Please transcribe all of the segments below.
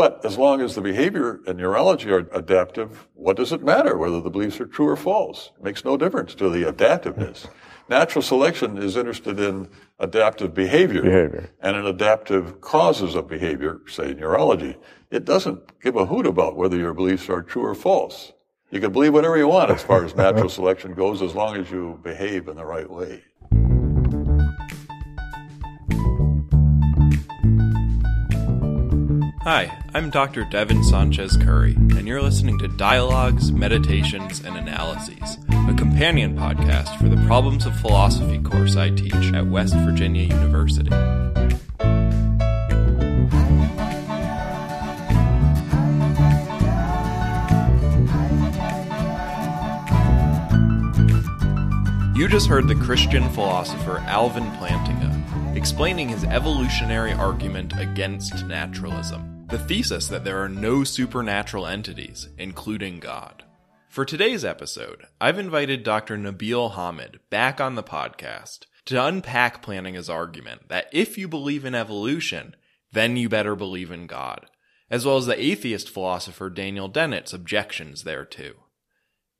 But as long as the behavior and neurology are adaptive, what does it matter whether the beliefs are true or false? It makes no difference to the adaptiveness. Natural selection is interested in adaptive behavior, Behavior. and in adaptive causes of behavior, say neurology. It doesn't give a hoot about whether your beliefs are true or false. You can believe whatever you want as far as natural selection goes, as long as you behave in the right way. Hi, I'm Dr. Devin Sanchez Curry, and you're listening to Dialogues, Meditations, and Analyses, a companion podcast for the Problems of Philosophy course I teach at West Virginia University. You just heard the Christian philosopher Alvin Plantinga explaining his evolutionary argument against naturalism, the thesis that there are no supernatural entities, including God. For today's episode, I've invited Dr. Nabil Hamid back on the podcast to unpack Plantinga's argument that if you believe in evolution, then you better believe in God, as well as the atheist philosopher Daniel Dennett's objections thereto.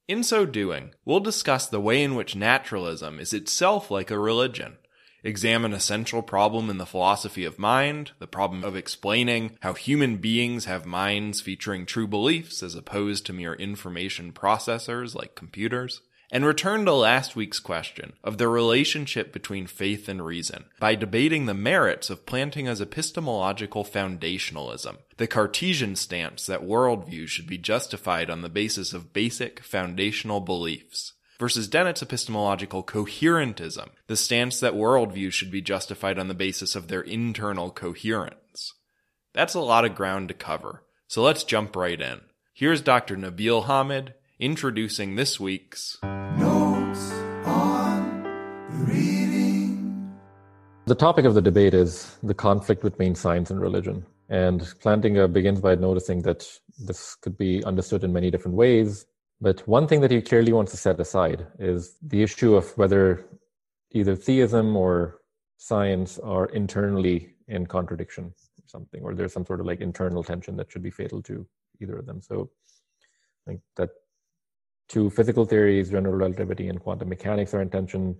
In so doing, we'll discuss the way in which naturalism is itself like a religion, examine a central problem in the philosophy of mind, the problem of explaining how human beings have minds featuring true beliefs as opposed to mere information processors like computers, and return to last week's question of the relationship between faith and reason by debating the merits of Plantinga's epistemological foundationalism, the Cartesian stance that worldview should be justified on the basis of basic foundational beliefs, versus Dennett's epistemological coherentism, the stance that worldviews should be justified on the basis of their internal coherence. That's a lot of ground to cover, so let's jump right in. Here's Dr. Nabil Hamid introducing this week's Notes on the reading. The topic of the debate is the conflict between science and religion. And Plantinga begins by noticing that this could be understood in many different ways. But one thing that he clearly wants to set aside is the issue of whether either theism or science are internally in contradiction or something, or there's some sort of like internal tension that should be fatal to either of them. So I think that two physical theories, general relativity and quantum mechanics are in tension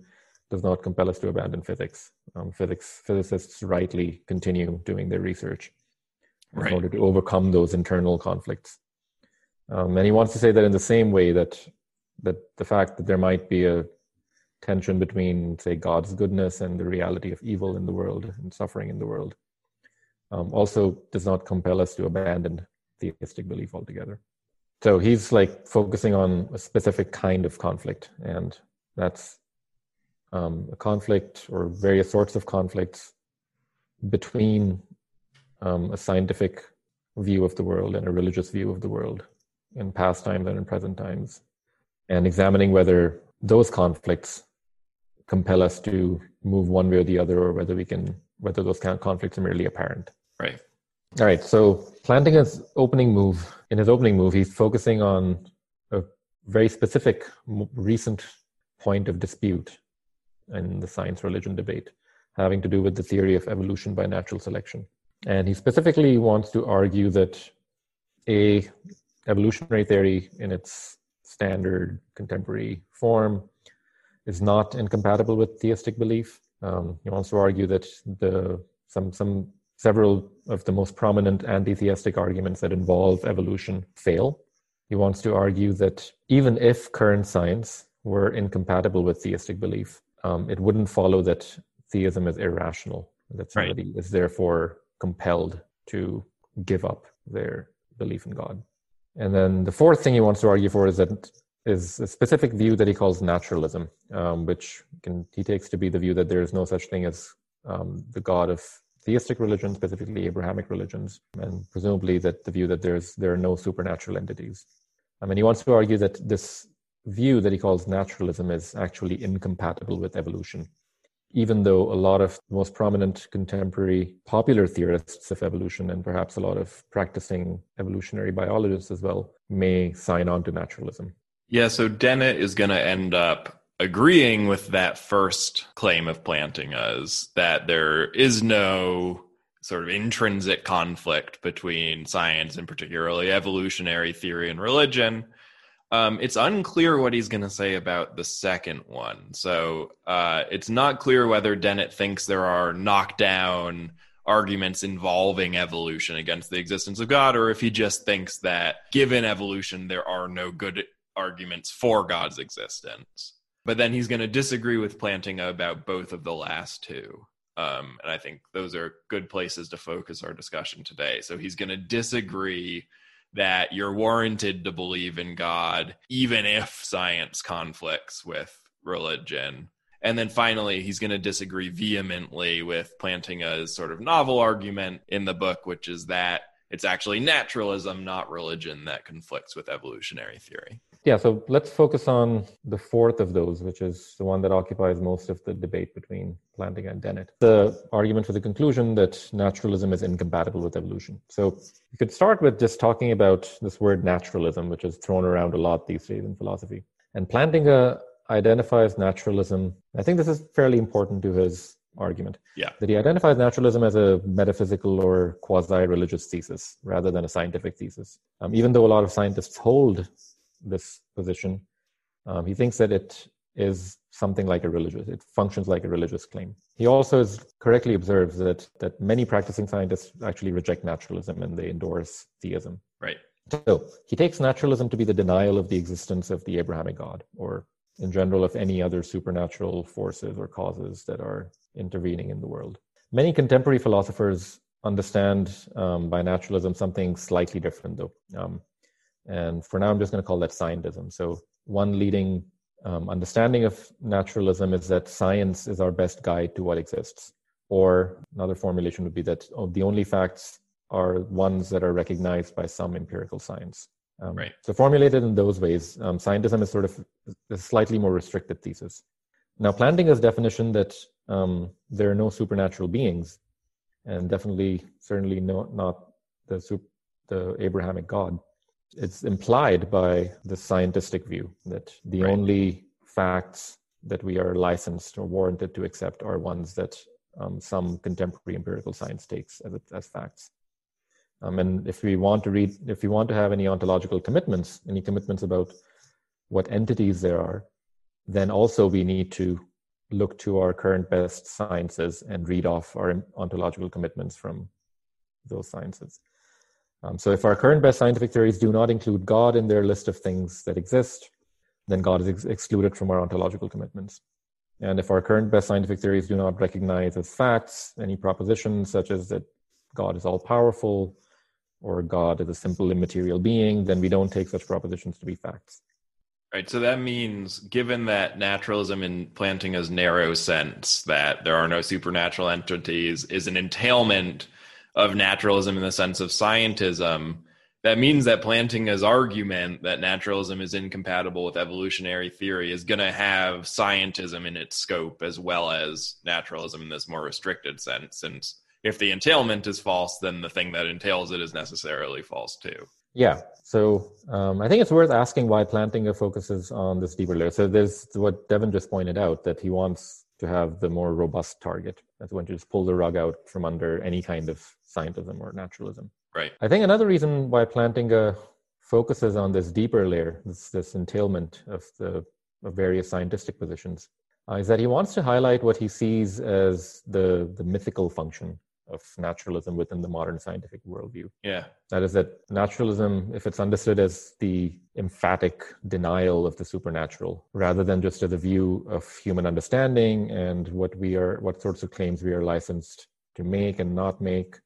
does not compel us to abandon physics. Um, physics physicists rightly continue doing their research in order to overcome those internal conflicts. Um, and he wants to say that in the same way that that the fact that there might be a tension between, say, God's goodness and the reality of evil in the world and suffering in the world, um, also does not compel us to abandon theistic belief altogether. So he's like focusing on a specific kind of conflict, and that's um, a conflict or various sorts of conflicts between um, a scientific view of the world and a religious view of the world in past times and in present times, and examining whether those conflicts compel us to move one way or the other, or whether we can whether those conflicts are merely apparent. right. All right. So Plantinga's opening move, in his opening move, he's focusing on a very specific m- recent point of dispute in the science religion debate, having to do with the theory of evolution by natural selection. And he specifically wants to argue that a evolutionary theory in its standard contemporary form is not incompatible with theistic belief. Um, he wants to argue that the some some several of the most prominent anti-theistic arguments that involve evolution fail. He wants to argue that even if current science were incompatible with theistic belief, um, it wouldn't follow that theism is irrational, that Right. somebody is therefore compelled to give up their belief in God. And then the fourth thing he wants to argue for is that is a specific view that he calls naturalism, um, which can, he takes to be the view that there is no such thing as um, the God of theistic religions, specifically Abrahamic religions, and presumably that the view that there's there are no supernatural entities. I mean, he wants to argue that this view that he calls naturalism is actually incompatible with evolution, even though a lot of the most prominent contemporary popular theorists of evolution and perhaps a lot of practicing evolutionary biologists as well may sign on to naturalism. Yeah, so Dennett is going to end up agreeing with that first claim of planting Plantinga's that there is no sort of intrinsic conflict between science and particularly evolutionary theory and religion. Um, it's unclear what he's going to say about the second one. So uh, it's not clear whether Dennett thinks there are knockdown arguments involving evolution against the existence of God, or if he just thinks that given evolution, there are no good arguments for God's existence. But then he's going to disagree with Plantinga about both of the last two. Um, and I think those are good places to focus our discussion today. So he's going to disagree that you're warranted to believe in God, even if science conflicts with religion. And then finally, he's going to disagree vehemently with Plantinga sort of novel argument in the book, which is that it's actually naturalism, not religion, that conflicts with evolutionary theory. Yeah, so let's focus on the fourth of those, which is the one that occupies most of the debate between Plantinga and Dennett. The argument for the conclusion that naturalism is incompatible with evolution. So you could start with just talking about this word naturalism, which is thrown around a lot these days in philosophy. And Plantinga identifies naturalism. I think this is fairly important to his argument. Yeah. That he identifies naturalism as a metaphysical or quasi religious thesis rather than a scientific thesis. Um, even though a lot of scientists hold this position, um, he thinks that it is something like a religious, it functions like a religious claim. He also is correctly observes that, that many practicing scientists actually reject naturalism and they endorse theism. Right. So he takes naturalism to be the denial of the existence of the Abrahamic God, or in general, of any other supernatural forces or causes that are intervening in the world. Many contemporary philosophers understand um, by naturalism something slightly different, though. Um, and for now, I'm just going to call that scientism. So, one leading um, understanding of naturalism is that science is our best guide to what exists. Or another formulation would be that oh, the only facts are ones that are recognized by some empirical science. Um, right. So, formulated in those ways, um, scientism is sort of a slightly more restricted thesis. Now, Plantinga's definition that um, there are no supernatural beings, and definitely, certainly, no, not the, the Abrahamic God, it's implied by the scientific view that the right. only facts that we are licensed or warranted to accept are ones that um, some contemporary empirical science takes as, as facts. Um, and if we want to read, if we want to have any ontological commitments, any commitments about what entities there are, then also we need to look to our current best sciences and read off our ontological commitments from those sciences. Um, so if our current best scientific theories do not include God in their list of things that exist, then God is ex- excluded from our ontological commitments. And if our current best scientific theories do not recognize as facts any propositions such as that God is all powerful or God is a simple immaterial being, then we don't take such propositions to be facts. Right. So that means, given that naturalism in Plantinga's narrow sense, that there are no supernatural entities, is an entailment of naturalism in the sense of scientism, that means that Plantinga's argument that naturalism is incompatible with evolutionary theory is going to have scientism in its scope as well as naturalism in this more restricted sense. Since if the entailment is false, then the thing that entails it is necessarily false too. Yeah. So um, I think it's worth asking why Plantinga focuses on this deeper layer. So there's what Devin just pointed out that he wants to have the more robust target. That's when to just pull the rug out from under any kind of scientism or naturalism. Right. I think another reason why Plantinga focuses on this deeper layer, this, this entailment of the of various scientific positions, uh, is that he wants to highlight what he sees as the the mythical function of naturalism within the modern scientific worldview. Yeah. That is that naturalism, if it's understood as the emphatic denial of the supernatural, rather than just as a view of human understanding and what we are, what sorts of claims we are licensed to make and not make,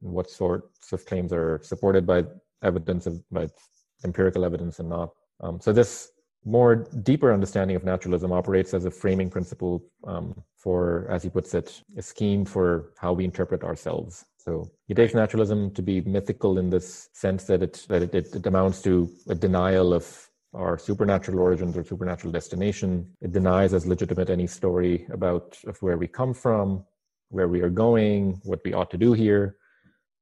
what sorts of claims are supported by evidence of by empirical evidence and not. Um, so this more deeper understanding of naturalism operates as a framing principle um, for, as he puts it, a scheme for how we interpret ourselves. So he takes naturalism to be mythical in this sense that it that it, it, it amounts to a denial of our supernatural origins or supernatural destination. It denies as legitimate any story about of where we come from, where we are going, what we ought to do here.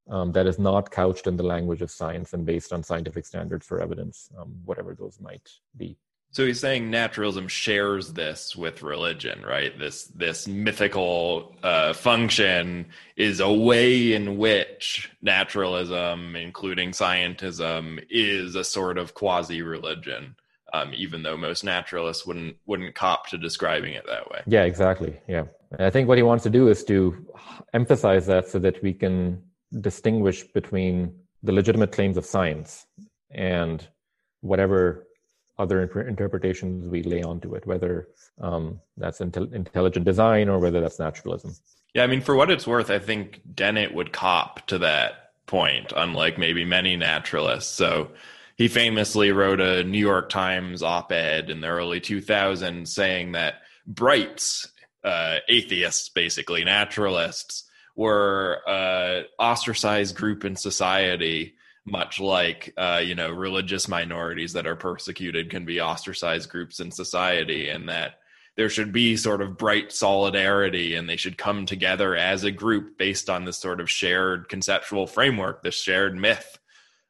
Um, that is not couched in the language of science and based on scientific standards for evidence, um, whatever those might be. So he's saying naturalism shares this with religion, right? This this mythical uh, function is a way in which naturalism, including scientism, is a sort of quasi religion. Um, even though most naturalists wouldn't wouldn't cop to describing it that way. Yeah, exactly. Yeah, and I think what he wants to do is to emphasize that so that we can distinguish between the legitimate claims of science and whatever other interpretations we lay onto it, whether um, that's intel- intelligent design or whether that's naturalism. Yeah, I mean, for what it's worth, I think Dennett would cop to that point, unlike maybe many naturalists. So he famously wrote a New York Times op ed in the early 2000s saying that Brights, uh, atheists, basically naturalists, were uh, ostracized group in society much like uh, you know religious minorities that are persecuted can be ostracized groups in society and that there should be sort of bright solidarity and they should come together as a group based on this sort of shared conceptual framework this shared myth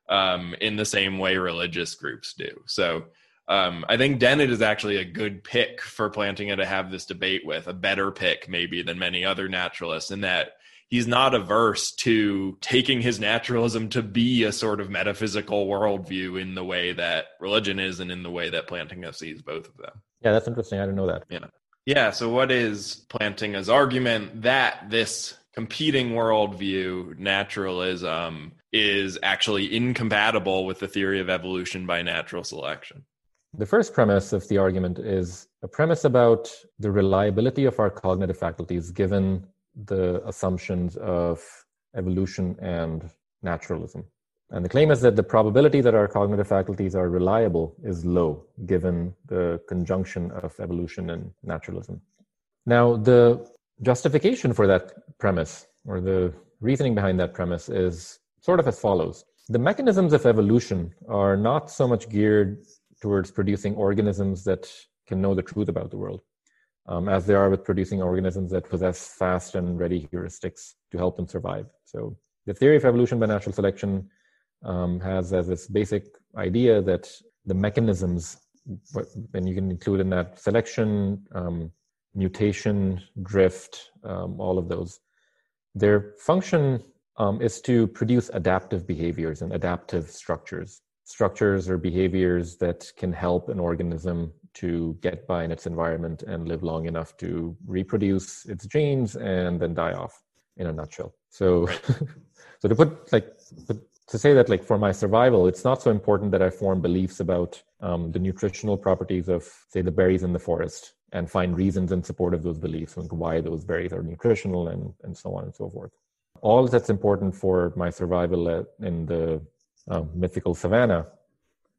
um, in the same way religious groups do. So um, I think Dennett is actually a good pick for Plantinga to have this debate with, a better pick maybe than many other naturalists, in that he's not averse to taking his naturalism to be a sort of metaphysical worldview in the way that religion is and in the way that Plantinga sees both of them. Yeah, that's interesting. I didn't know that. Yeah. Yeah. So, what is Plantinga's argument that this competing worldview, naturalism, is actually incompatible with the theory of evolution by natural selection? The first premise of the argument is a premise about the reliability of our cognitive faculties given the assumptions of evolution and naturalism. And the claim is that the probability that our cognitive faculties are reliable is low, given the conjunction of evolution and naturalism. Now, the justification for that premise, or the reasoning behind that premise, is sort of as follows The mechanisms of evolution are not so much geared towards producing organisms that can know the truth about the world um, as they are with producing organisms that possess fast and ready heuristics to help them survive. So the theory of evolution by natural selection um, has as this basic idea that the mechanisms, and you can include in that selection, um, mutation, drift, um, all of those, their function um, is to produce adaptive behaviors and adaptive structures. Structures or behaviors that can help an organism to get by in its environment and live long enough to reproduce its genes and then die off in a nutshell. So so to put like put, to say that like for my survival it's not so important that i form beliefs about um, the nutritional properties of say the berries in the forest and find reasons in support of those beliefs and why those berries are nutritional and and so on and so forth. All that's important for my survival in the um, mythical savannah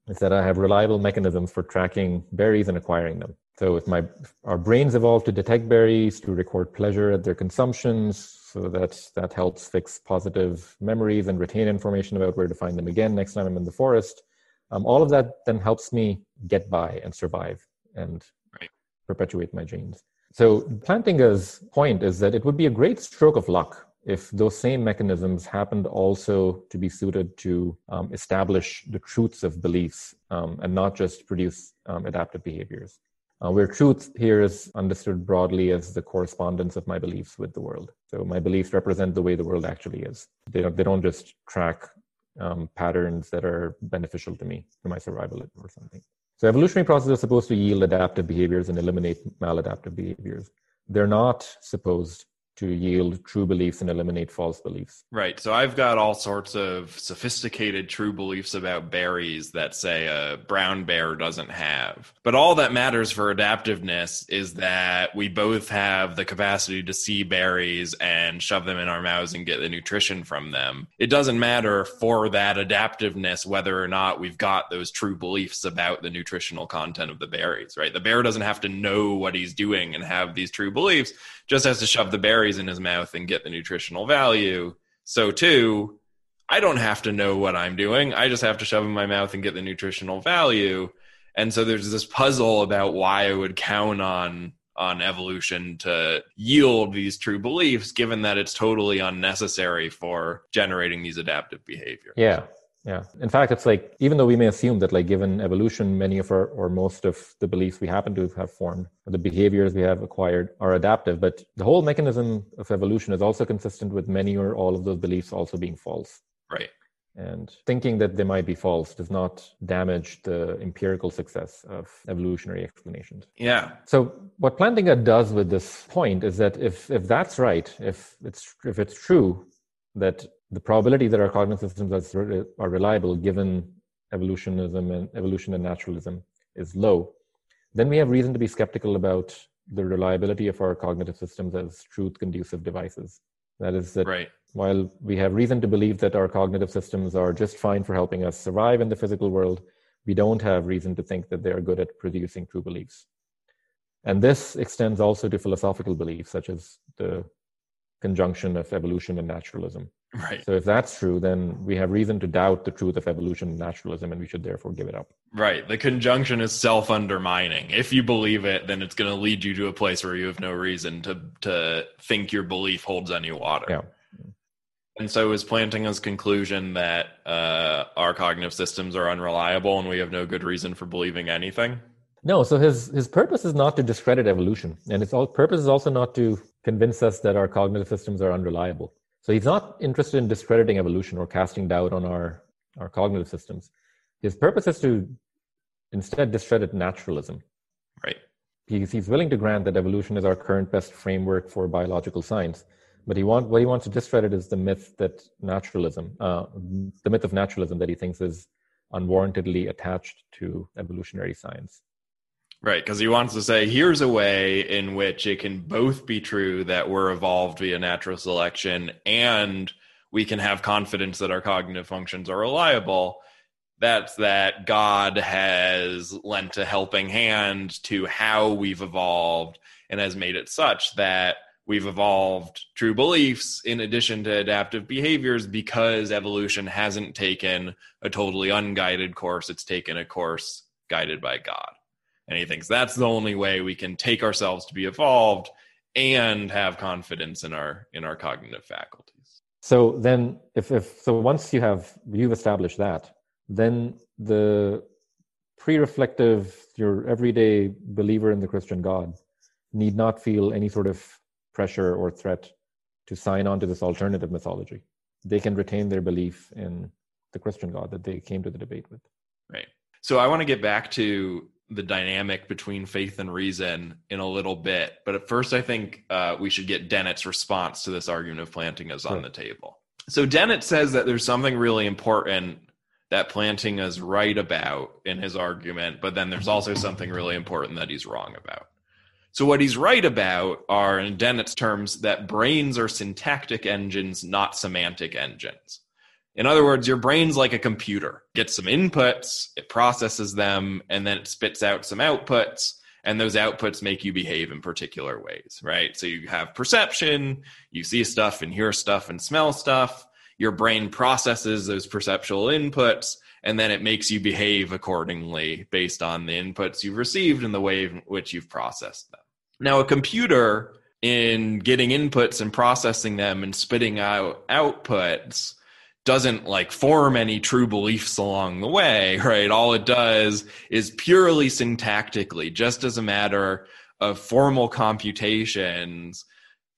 is that I have reliable mechanisms for tracking berries and acquiring them. So if my our brains evolved to detect berries, to record pleasure at their consumptions, so that that helps fix positive memories and retain information about where to find them again next time I'm in the forest. Um, all of that then helps me get by and survive and right. perpetuate my genes. So Plantinga's point is that it would be a great stroke of luck if those same mechanisms happened also to be suited to um, establish the truths of beliefs um, and not just produce um, adaptive behaviors. Uh, where truth here is understood broadly as the correspondence of my beliefs with the world. So my beliefs represent the way the world actually is. They don't, they don't just track um, patterns that are beneficial to me, to my survival or something. So evolutionary processes are supposed to yield adaptive behaviors and eliminate maladaptive behaviors. They're not supposed to yield true beliefs and eliminate false beliefs. Right. So I've got all sorts of sophisticated true beliefs about berries that say a brown bear doesn't have. But all that matters for adaptiveness is that we both have the capacity to see berries and shove them in our mouths and get the nutrition from them. It doesn't matter for that adaptiveness whether or not we've got those true beliefs about the nutritional content of the berries, right? The bear doesn't have to know what he's doing and have these true beliefs just has to shove the berries in his mouth and get the nutritional value. So too, I don't have to know what I'm doing. I just have to shove in my mouth and get the nutritional value. And so there's this puzzle about why I would count on on evolution to yield these true beliefs given that it's totally unnecessary for generating these adaptive behaviors. Yeah. Yeah. In fact, it's like even though we may assume that, like, given evolution, many of our or most of the beliefs we happen to have formed, or the behaviors we have acquired, are adaptive. But the whole mechanism of evolution is also consistent with many or all of those beliefs also being false. Right. And thinking that they might be false does not damage the empirical success of evolutionary explanations. Yeah. So what Plantinga does with this point is that if if that's right, if it's if it's true that the probability that our cognitive systems are, are reliable given evolutionism and evolution and naturalism is low, then we have reason to be skeptical about the reliability of our cognitive systems as truth conducive devices. That is that Right. while we have reason to believe that our cognitive systems are just fine for helping us survive in the physical world, we don't have reason to think that they are good at producing true beliefs. And this extends also to philosophical beliefs, such as the conjunction of evolution and naturalism. Right. So, if that's true, then we have reason to doubt the truth of evolution and naturalism, and we should therefore give it up. Right. The conjunction is self undermining. If you believe it, then it's going to lead you to a place where you have no reason to to think your belief holds any water. Yeah. And so is Plantinga's conclusion that uh, our cognitive systems are unreliable and we have no good reason for believing anything? No, so his his purpose is not to discredit evolution, and his all, purpose is also not to convince us that our cognitive systems are unreliable. So he's not interested in discrediting evolution or casting doubt on our our cognitive systems. His purpose is to instead discredit naturalism. Right. He's, he's willing to grant that evolution is our current best framework for biological science, but he want what he wants to discredit is the myth that naturalism, uh, the myth of naturalism that he thinks is unwarrantedly attached to evolutionary science. Right, because he wants to say here's a way in which it can both be true that we're evolved via natural selection and we can have confidence that our cognitive functions are reliable. That's that God has lent a helping hand to how we've evolved and has made it such that we've evolved true beliefs in addition to adaptive behaviors because evolution hasn't taken a totally unguided course, it's taken a course guided by God and he thinks that's the only way we can take ourselves to be evolved and have confidence in our in our cognitive faculties So then, if, if so, once you have you've established that, then the pre-reflective, your everyday believer in the Christian God, need not feel any sort of pressure or threat to sign on to this alternative mythology. They can retain their belief in the Christian God that they came to the debate with. right so i want to get back to the dynamic between faith and reason in a little bit but at first i think uh, we should get dennett's response to this argument of plantinga's on Sure. the table so dennett says that there's something really important that Plantinga is right about in his argument but then there's also something really important that he's wrong about So what he's right about are, in Dennett's terms, that brains are syntactic engines, not semantic engines. In other words, your brain's like a computer. It gets some inputs, it processes them, and then it spits out some outputs, and those outputs make you behave in particular ways, right? So you have perception, you see stuff and hear stuff and smell stuff. Your brain processes those perceptual inputs, and then it makes you behave accordingly based on the inputs you've received and the way in which you've processed them. Now, a computer, in getting inputs and processing them and spitting out outputs, doesn't like form any true beliefs along the way, right? All it does is purely syntactically, just as a matter of formal computations,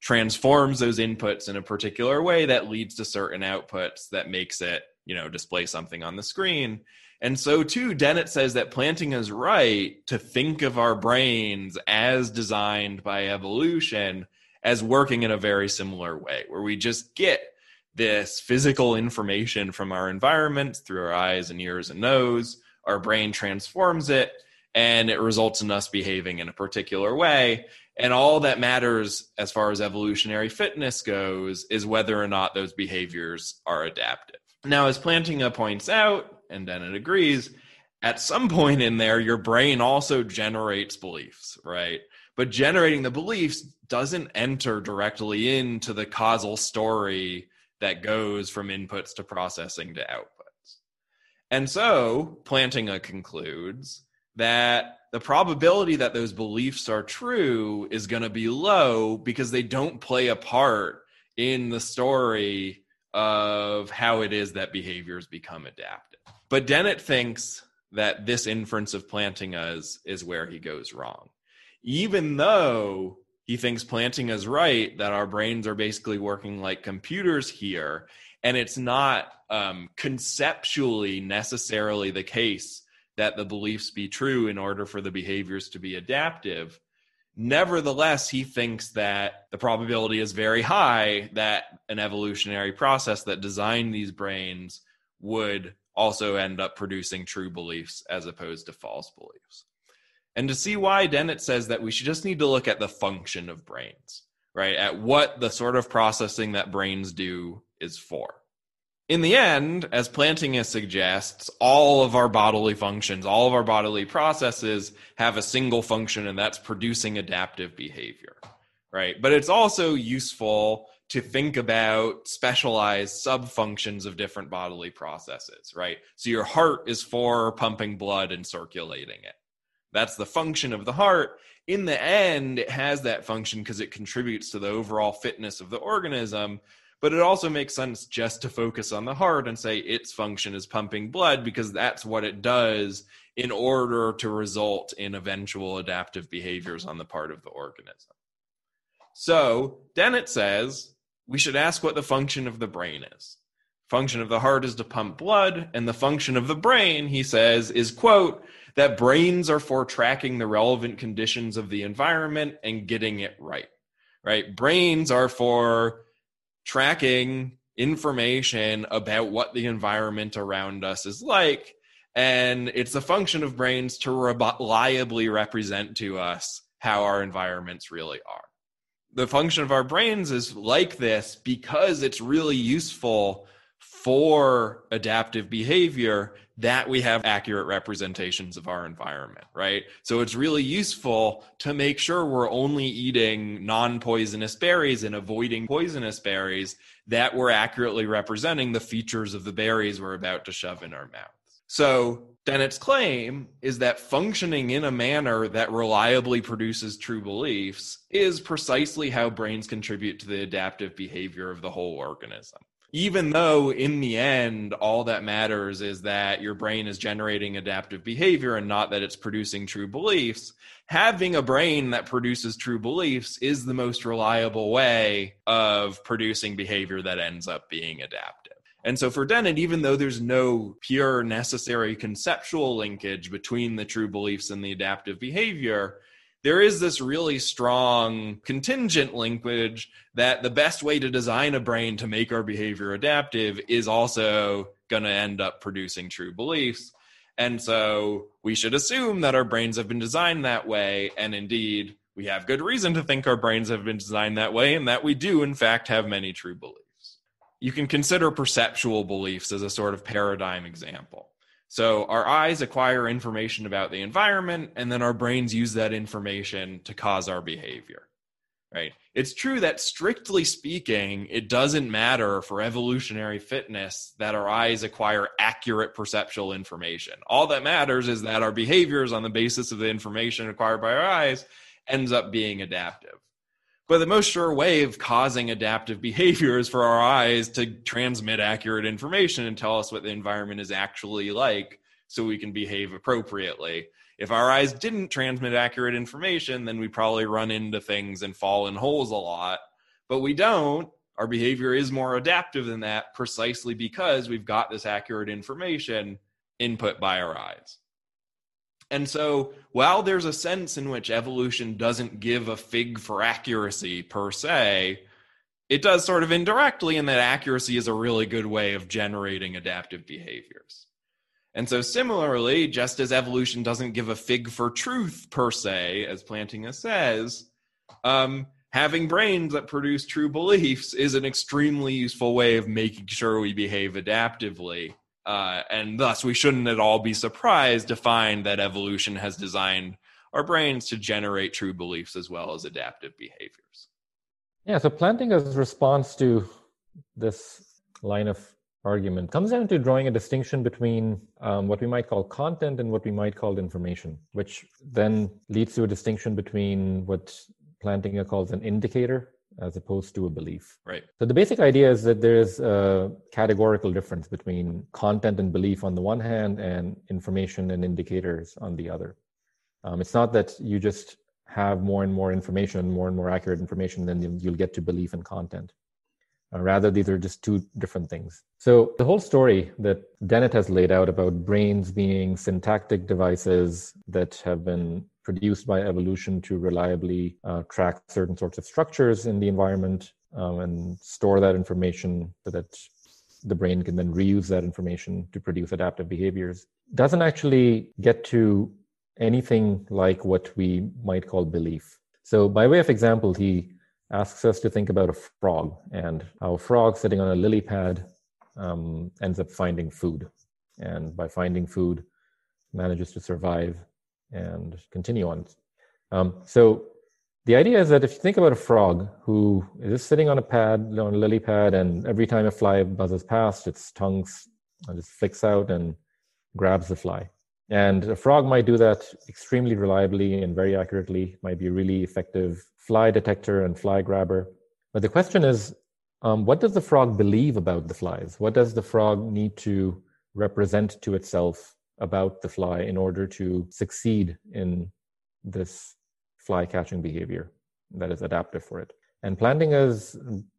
transforms those inputs in a particular way that leads to certain outputs that makes it, you know, display something on the screen. And so, too, Dennett says that Plantinga is right to think of our brains as designed by evolution as working in a very similar way, where we just get this physical information from our environment through our eyes and ears and nose. Our brain transforms it, and it results in us behaving in a particular way. And all that matters as far as evolutionary fitness goes is whether or not those behaviors are adaptive. Now, as Plantinga points out, and Dennett agrees, at some point in there, your brain also generates beliefs, right? But generating the beliefs doesn't enter directly into the causal story that goes from inputs to processing to outputs. And so, Plantinga concludes that the probability that those beliefs are true is going to be low because they don't play a part in the story of how it is that behaviors become adaptive. But Dennett thinks that this inference of Plantinga's is where he goes wrong. Even though he thinks Plantinga is right that our brains are basically working like computers here, and it's not um, conceptually necessarily the case that the beliefs be true in order for the behaviors to be adaptive. Nevertheless, he thinks that the probability is very high that an evolutionary process that designed these brains would also end up producing true beliefs as opposed to false beliefs. And to see why, Dennett says that we should just need to look at the function of brains, right? At what the sort of processing that brains do is for. In the end, as Plantinga suggests, all of our bodily functions, all of our bodily processes have a single function, and that's producing adaptive behavior, right? But it's also useful to think about specialized sub-functions of different bodily processes, right? So your heart is for pumping blood and circulating it. That's the function of the heart. In the end, it has that function because it contributes to the overall fitness of the organism. But it also makes sense just to focus on the heart and say its function is pumping blood because that's what it does in order to result in eventual adaptive behaviors on the part of the organism. So Dennett says we should ask what the function of the brain is. Function of the heart is to pump blood, and the function of the brain, he says, is quote, that brains are for tracking the relevant conditions of the environment and getting it right. Right? Brains are for tracking information about what the environment around us is like. And it's a function of brains to reliably represent to us how our environments really are. The function of our brains is like this because it's really useful for adaptive behavior that we have accurate representations of our environment, right? So it's really useful to make sure we're only eating non poisonous berries and avoiding poisonous berries that we're accurately representing the features of the berries we're about to shove in our mouths. So Dennett's claim is that functioning in a manner that reliably produces true beliefs is precisely how brains contribute to the adaptive behavior of the whole organism even though in the end all that matters is that your brain is generating adaptive behavior and not that it's producing true beliefs having a brain that produces true beliefs is the most reliable way of producing behavior that ends up being adaptive. And so for Dennett, even though there's no pure necessary conceptual linkage between the true beliefs and the adaptive behavior, there is this really strong contingent linkage that the best way to design a brain to make our behavior adaptive is also going to end up producing true beliefs. And so we should assume that our brains have been designed that way. And indeed, we have good reason to think our brains have been designed that way and that we do, in fact, have many true beliefs. You can consider perceptual beliefs as a sort of paradigm example. So our eyes acquire information about the environment, and then our brains use that information to cause our behavior. Right? It's true that strictly speaking, it doesn't matter for evolutionary fitness that our eyes acquire accurate perceptual information. All that matters is that our behaviors on the basis of the information acquired by our eyes ends up being adaptive. But the most sure way of causing adaptive behavior is for our eyes to transmit accurate information and tell us what the environment is actually like so we can behave appropriately. If our eyes didn't transmit accurate information, then we probably run into things and fall in holes a lot. But we don't. Our behavior is more adaptive than that precisely because we've got this accurate information input by our eyes. And so, while there's a sense in which evolution doesn't give a fig for accuracy per se, it does sort of indirectly, in that accuracy is a really good way of generating adaptive behaviors. And so, similarly, just as evolution doesn't give a fig for truth per se, as Plantinga says, um, having brains that produce true beliefs is an extremely useful way of making sure we behave adaptively uh, and thus, we shouldn't at all be surprised to find that evolution has designed our brains to generate true beliefs as well as adaptive behaviors. Yeah, so Plantinga's response to this line of argument comes down to drawing a distinction between um, what we might call content and what we might call information, which then leads to a distinction between what Plantinga calls an indicator as opposed to a belief. Right. So the basic idea is that there is a categorical difference between content and belief on the one hand and information and indicators on the other. Um, it's not that you just have more and more information, more and more accurate information, then you'll get to belief and content. Uh, rather, these are just two different things. So, the whole story that Dennett has laid out about brains being syntactic devices that have been produced by evolution to reliably uh, track certain sorts of structures in the environment um, and store that information so that the brain can then reuse that information to produce adaptive behaviors doesn't actually get to anything like what we might call belief. So, by way of example, he asks us to think about a frog and how a frog sitting on a lily pad um, ends up finding food. And by finding food, manages to survive and continue on. Um, so the idea is that if you think about a frog who is just sitting on a pad, on a lily pad, and every time a fly buzzes past, its tongue just flicks out and grabs the fly. And a frog might do that extremely reliably and very accurately, might be a really effective fly detector and fly grabber. But the question is, um, what does the frog believe about the flies? What does the frog need to represent to itself about the fly in order to succeed in this fly catching behavior that is adaptive for it? And Plantinga's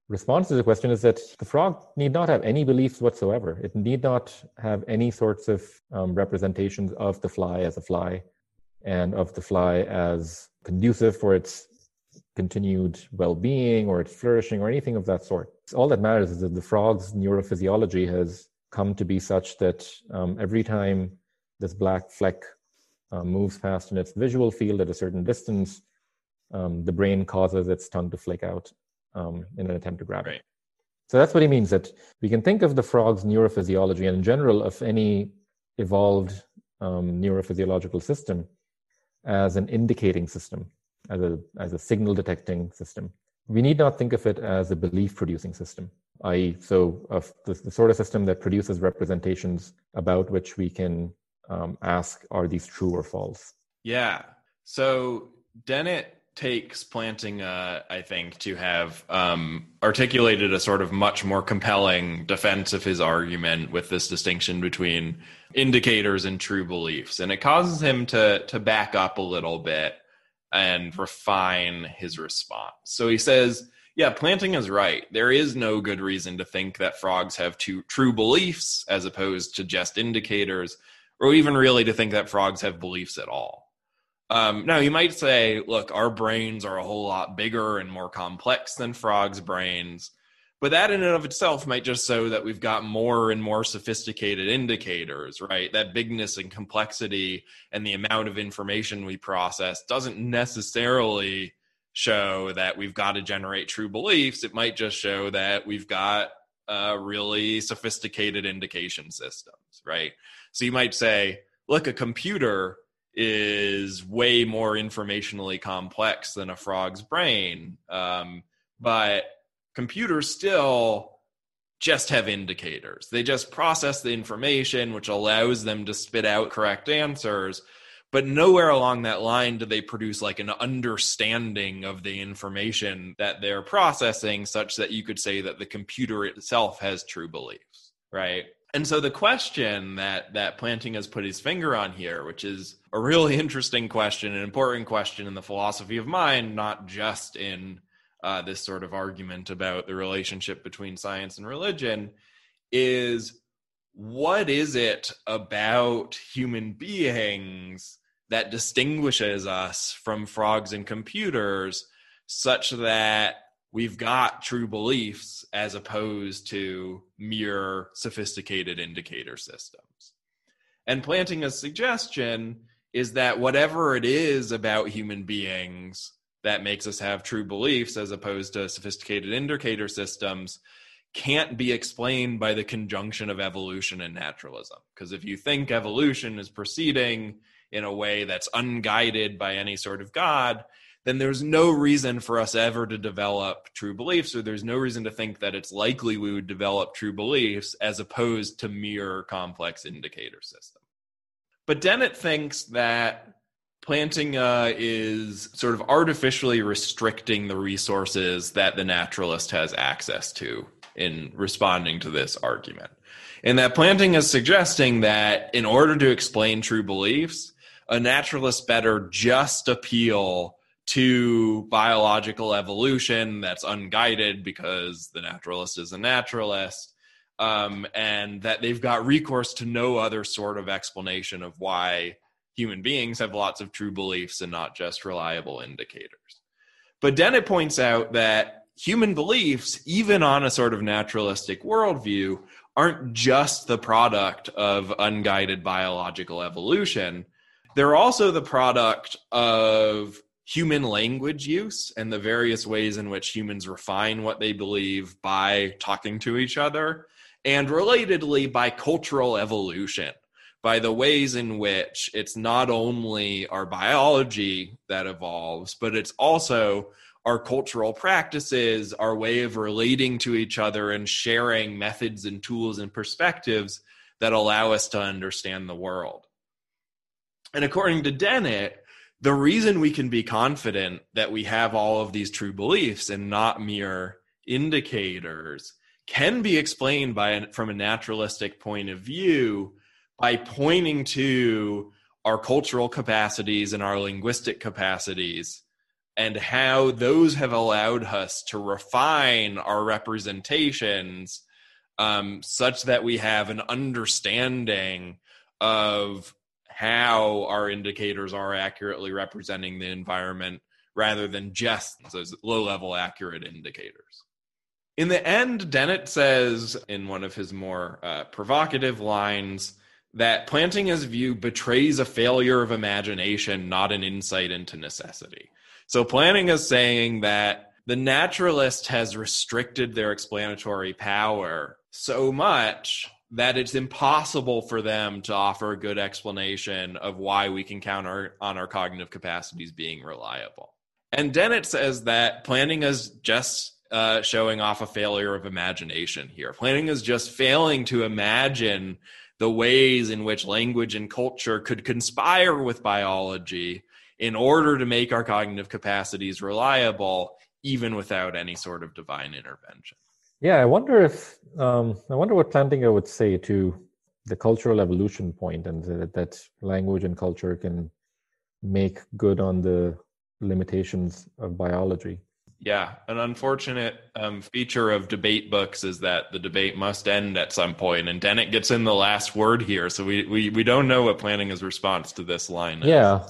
response to the question is that the frog need not have any beliefs whatsoever. It need not have any sorts of um, representations of the fly as a fly and of the fly as conducive for its continued well-being or its flourishing or anything of that sort. All that matters is that the frog's neurophysiology has come to be such that um, every time this black fleck uh, moves past in its visual field at a certain distance, um, the brain causes its tongue to flick out um, in an attempt to grab right. it. So that's what he means that we can think of the frog's neurophysiology and in general of any evolved um, neurophysiological system as an indicating system, as a, as a signal detecting system. We need not think of it as a belief producing system, i.e., so of the, the, sort of system that produces representations about which we can um, ask, are these true or false? Yeah. So Dennett takes Plantinga, I think, to have um, articulated a sort of much more compelling defense of his argument with this distinction between indicators and true beliefs, and it causes him to to back up a little bit and refine his response. So he says, "Yeah, Plantinga is right. There is no good reason to think that frogs have two true beliefs as opposed to just indicators, or even really to think that frogs have beliefs at all." Um, now, you might say, look, our brains are a whole lot bigger and more complex than frogs' brains. But that in and of itself might just show that we've got more and more sophisticated indicators, right? That bigness and complexity and the amount of information we process doesn't necessarily show that we've got to generate true beliefs. It might just show that we've got uh, really sophisticated indication systems, right? So you might say, look, a computer is way more informationally complex than a frog's brain. Um, but computers still just have indicators. They just process the information, which allows them to spit out correct answers. But nowhere along that line do they produce like an understanding of the information that they're processing, such that you could say that the computer itself has true beliefs, right? And so the question that that Plantinga has put his finger on here, which is a really interesting question, an important question in the philosophy of mind, not just in uh, this sort of argument about the relationship between science and religion, is what is it about human beings that distinguishes us from frogs and computers such that we've got true beliefs as opposed to mere sophisticated indicator systems. And Plantinga suggestion is that whatever it is about human beings that makes us have true beliefs as opposed to sophisticated indicator systems can't be explained by the conjunction of evolution and naturalism. Because if you think evolution is proceeding in a way that's unguided by any sort of God, then there's no reason for us ever to develop true beliefs, or there's no reason to think that it's likely we would develop true beliefs as opposed to mere complex indicator system. But Dennett thinks that Plantinga is sort of artificially restricting the resources that the naturalist has access to in responding to this argument. And that Plantinga is suggesting that in order to explain true beliefs, a naturalist better just appeal to biological evolution that's unguided because the naturalist is a naturalist, um, and that they've got recourse to no other sort of explanation of why human beings have lots of true beliefs and not just reliable indicators. But Dennett points out that human beliefs, even on a sort of naturalistic worldview, aren't just the product of unguided biological evolution. They're also the product of human language use and the various ways in which humans refine what they believe by talking to each other, and relatedly by cultural evolution by the ways in which it's not only our biology that evolves, but it's also our cultural practices, our way of relating to each other and sharing methods and tools and perspectives that allow us to understand the world. And according to Dennett, the reason we can be confident that we have all of these true beliefs and not mere indicators can be explained by from a naturalistic point of view by pointing to our cultural capacities and our linguistic capacities and how those have allowed us to refine our representations um, such that we have an understanding of how our indicators are accurately representing the environment rather than just those low level accurate indicators. In the end, Dennett says in one of his more uh, provocative lines that Plantinga's view betrays a failure of imagination, not an insight into necessity. So Plantinga is saying that the naturalist has restricted their explanatory power so much that it's impossible for them to offer a good explanation of why we can count our, on our cognitive capacities being reliable. And Dennett says that Plantinga is just uh, showing off a failure of imagination here. Plantinga is just failing to imagine the ways in which language and culture could conspire with biology in order to make our cognitive capacities reliable, even without any sort of divine intervention. Yeah, I wonder if um, I wonder what Plantinga would say to the cultural evolution point, and that, that language and culture can make good on the limitations of biology. Yeah, an unfortunate um, feature of debate books is that the debate must end at some point, and Dennett gets in the last word here. So we we, we don't know what Plantinga's response to this line is. Yeah,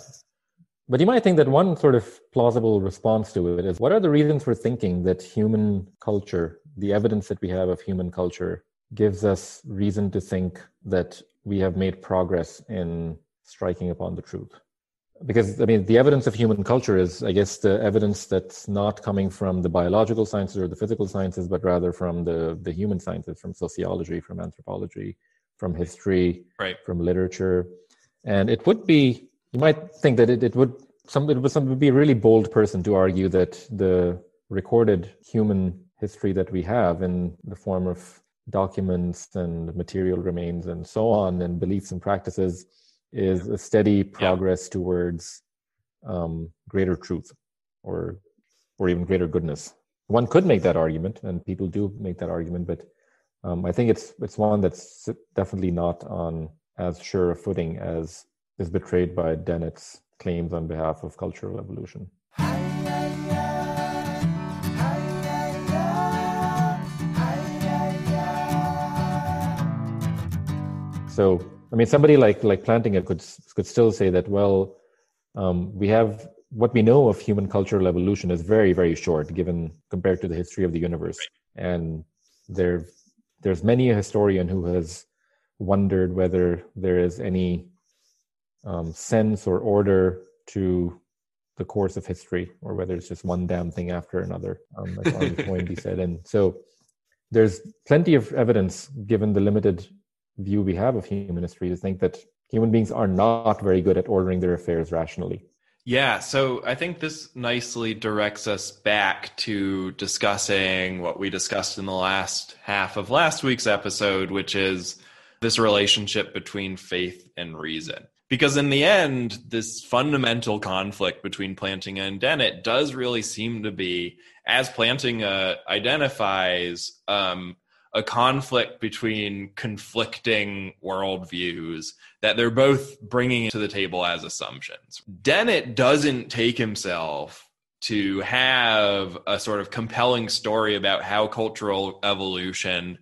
but you might think that one sort of plausible response to it is: what are the reasons for thinking that human culture, the evidence that we have of human culture, gives us reason to think that we have made progress in striking upon the truth? because I mean, the evidence of human culture is, I guess, the evidence that's not coming from the biological sciences or the physical sciences, but rather from the the human sciences, from sociology, from anthropology, from history, right. from literature, and it would be. You might think that it, it would some it would, some, would be a really bold person to argue that the recorded human history that we have in the form of documents and material remains and so on and beliefs and practices is a steady progress yeah. towards um, greater truth or or even greater goodness. One could make that argument, and people do make that argument, but um, I think it's it's one that's definitely not on as sure a footing as is betrayed by Dennett's claims on behalf of cultural evolution. So I mean, somebody like like Plantinga could could still say that. Well, um, we have what we know of human cultural evolution is very very short, given compared to the history of the universe. And there, there's many a historian who has wondered whether there is any um, sense or order to the course of history, or whether it's just one damn thing after another, um, like Arnold Toynbee said. And so, there's plenty of evidence, given the limited view we have of human history to think that human beings are not very good at ordering their affairs rationally. Yeah, so I think this nicely directs us back to discussing what we discussed in the last half of last week's episode, which is this relationship between faith and reason. Because in the end, this fundamental conflict between Plantinga and Dennett does really seem to be, as Plantinga identifies, um, a conflict between conflicting worldviews that they're both bringing to the table as assumptions. Dennett doesn't take himself to have a sort of compelling story about how cultural evolution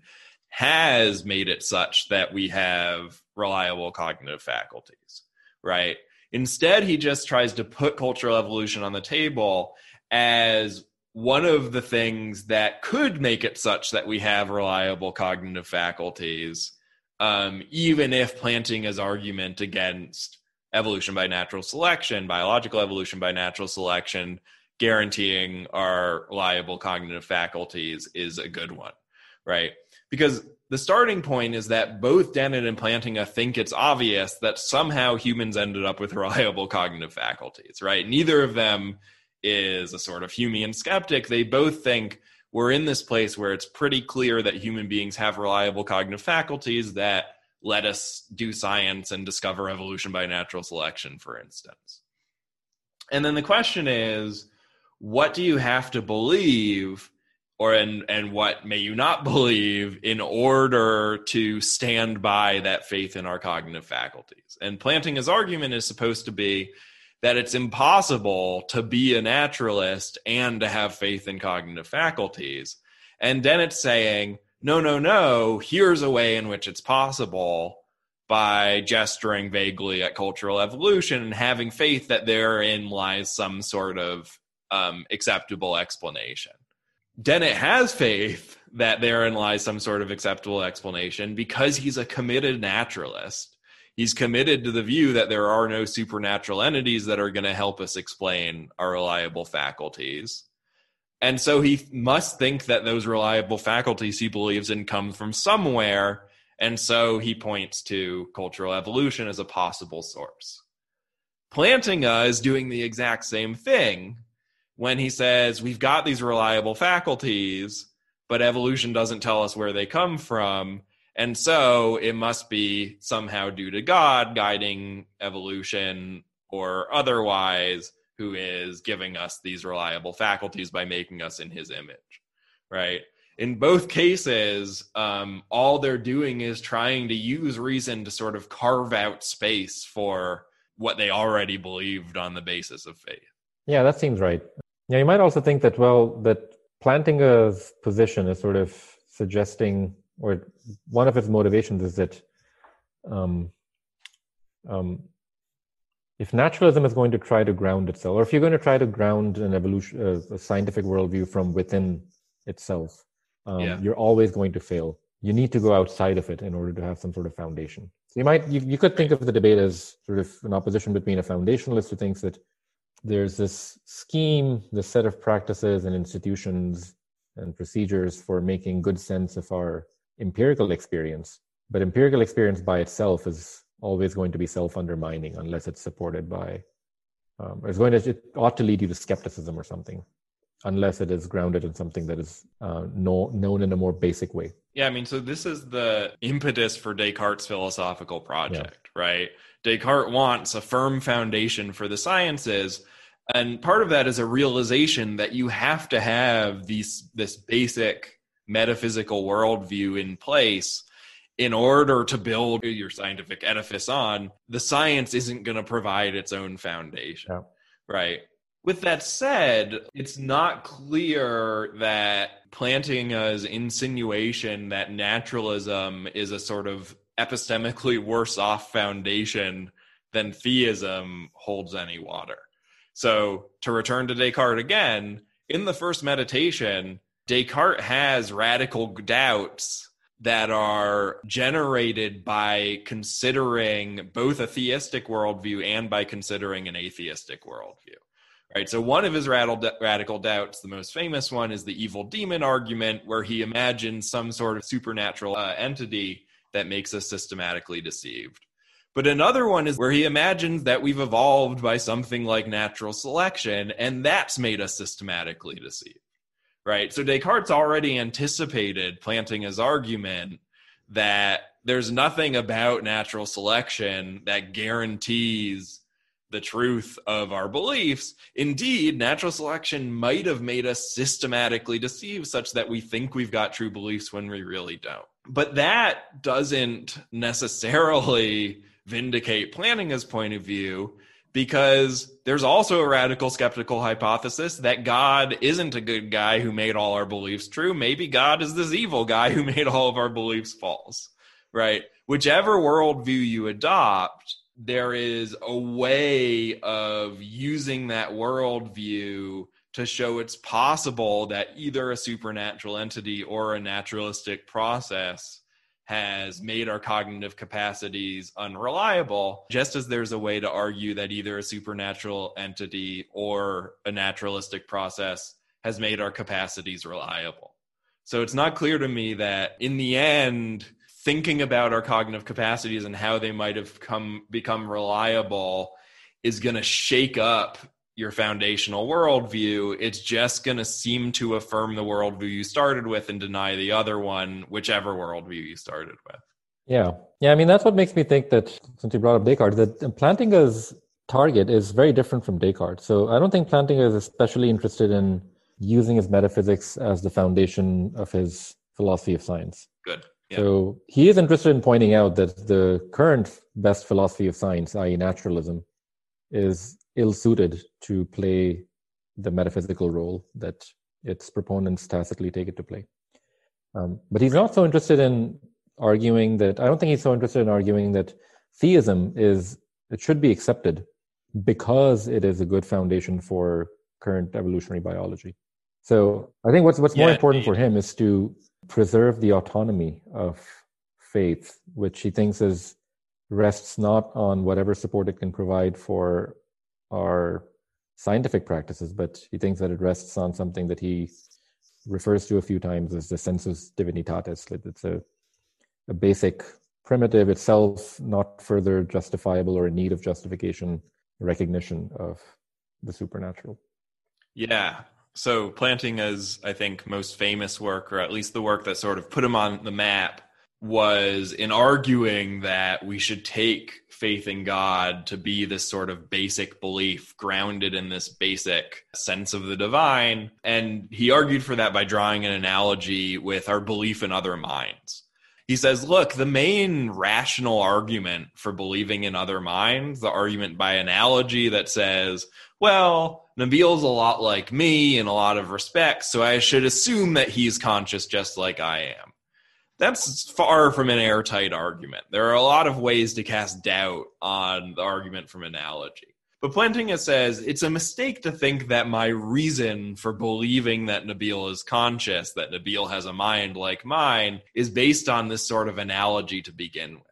has made it such that we have reliable cognitive faculties, right? Instead, he just tries to put cultural evolution on the table as one of the things that could make it such that we have reliable cognitive faculties, um, even if planting Plantinga's argument against evolution by natural selection, biological evolution by natural selection, guaranteeing our reliable cognitive faculties is a good one, right? Because the starting point is that both Dennett and Plantinga think it's obvious that somehow humans ended up with reliable cognitive faculties, right? Neither of them is a sort of Humean skeptic. They both think we're in this place where it's pretty clear that human beings have reliable cognitive faculties that let us do science and discover evolution by natural selection, for instance. And then the question is, what do you have to believe or and and what may you not believe in order to stand by that faith in our cognitive faculties and Plantinga's argument is supposed to be that it's impossible to be a naturalist and to have faith in cognitive faculties and then it's saying no no no here's a way in which it's possible by gesturing vaguely at cultural evolution and having faith that therein lies some sort of um, acceptable explanation Dennett has faith that therein lies some sort of acceptable explanation because he's a committed naturalist. He's committed to the view that there are no supernatural entities that are going to help us explain our reliable faculties. And so he must think that those reliable faculties he believes in come from somewhere. And so he points to cultural evolution as a possible source. Plantinga is doing the exact same thing when he says we've got these reliable faculties, but evolution doesn't tell us where they come from. And so it must be somehow due to God guiding evolution or otherwise, who is giving us these reliable faculties by making us in his image, right? In both cases, um, all they're doing is trying to use reason to sort of carve out space for what they already believed on the basis of faith. Yeah, that seems right. Yeah, you might also think that, well, that Plantinga's position is sort of suggesting, or one of its motivations is that um, um, if naturalism is going to try to ground itself, or if you're going to try to ground an evolution, uh, a scientific worldview from within itself, um, yeah. you're always going to fail. You need to go outside of it in order to have some sort of foundation. So you might, you, you could think of the debate as sort of an opposition between a foundationalist who thinks that there's this scheme, this set of practices and institutions and procedures for making good sense of our empirical experience. But empirical experience by itself is always going to be self-undermining unless it's supported by. Um, it's going to. It ought to lead you to skepticism or something, unless it is grounded in something that is uh, know, known in a more basic way. Yeah, I mean, so this is the impetus for Descartes' philosophical project, yeah. right? Descartes wants a firm foundation for the sciences. And part of that is a realization that you have to have these this basic metaphysical worldview in place in order to build your scientific edifice on. The science isn't going to provide its own foundation. Yeah. Right. With that said, it's not clear that Plantinga's insinuation that naturalism is a sort of epistemically worse off foundation than theism holds any water. So, to return to Descartes again, in the first meditation, Descartes has radical doubts that are generated by considering both a theistic worldview and by considering an atheistic worldview. Right. So one of his radical doubts, the most famous one, is the evil demon argument, where he imagines some sort of supernatural uh, entity that makes us systematically deceived. But another one is where he imagines that we've evolved by something like natural selection, and that's made us systematically deceived. Right. So Descartes already anticipated Plantinga's argument that there's nothing about natural selection that guarantees the truth of our beliefs. Indeed, natural selection might have made us systematically deceive such that we think we've got true beliefs when we really don't. But that doesn't necessarily vindicate Plantinga's point of view because there's also a radical skeptical hypothesis that God isn't a good guy who made all our beliefs true. Maybe God is this evil guy who made all of our beliefs false, right? Whichever worldview you adopt, there is a way of using that worldview to show it's possible that either a supernatural entity or a naturalistic process has made our cognitive capacities unreliable, just as there's a way to argue that either a supernatural entity or a naturalistic process has made our capacities reliable. So it's not clear to me that in the end, thinking about our cognitive capacities and how they might have come become reliable is going to shake up your foundational worldview. It's just going to seem to affirm the worldview you started with and deny the other one, whichever worldview you started with. Yeah. Yeah. I mean, that's what makes me think that, since you brought up Descartes, that Plantinga's target is very different from Descartes. So I don't think Plantinga is especially interested in using his metaphysics as the foundation of his philosophy of science. Good. So he is interested in pointing out that the current best philosophy of science, i.e., naturalism, is ill suited to play the metaphysical role that its proponents tacitly take it to play. Um, but he's not so interested in arguing that, I don't think he's so interested in arguing that theism is, it should be accepted because it is a good foundation for current evolutionary biology. So I think what's, what's yeah, more important indeed. for him is to preserve the autonomy of faith, which he thinks is rests not on whatever support it can provide for our scientific practices, but he thinks that it rests on something that he refers to a few times as the sensus divinitatis. It's a, a basic primitive itself, not further justifiable or in need of justification, recognition of the supernatural. Yeah, so Plantinga's, I think, most famous work, or at least the work that sort of put him on the map, was in arguing that we should take faith in God to be this sort of basic belief grounded in this basic sense of the divine. And he argued for that by drawing an analogy with our belief in other minds. He says, look, the main rational argument for believing in other minds, the argument by analogy that says, well, Nabil's a lot like me in a lot of respects, so I should assume that he's conscious just like I am. That's far from an airtight argument. There are a lot of ways to cast doubt on the argument from analogy. But Plantinga says it's a mistake to think that my reason for believing that Nabil is conscious, that Nabil has a mind like mine, is based on this sort of analogy to begin with.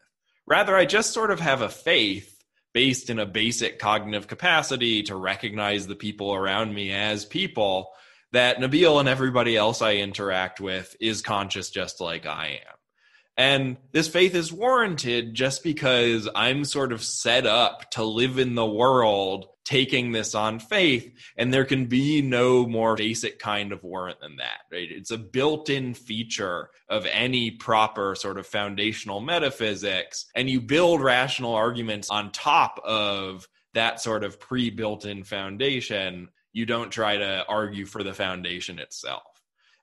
Rather, I just sort of have a faith based in a basic cognitive capacity to recognize the people around me as people that Nabil and everybody else I interact with is conscious just like I am. And this faith is warranted just because I'm sort of set up to live in the world taking this on faith and there can be no more basic kind of warrant than that right it's a built-in feature of any proper sort of foundational metaphysics and you build rational arguments on top of that sort of pre-built-in foundation you don't try to argue for the foundation itself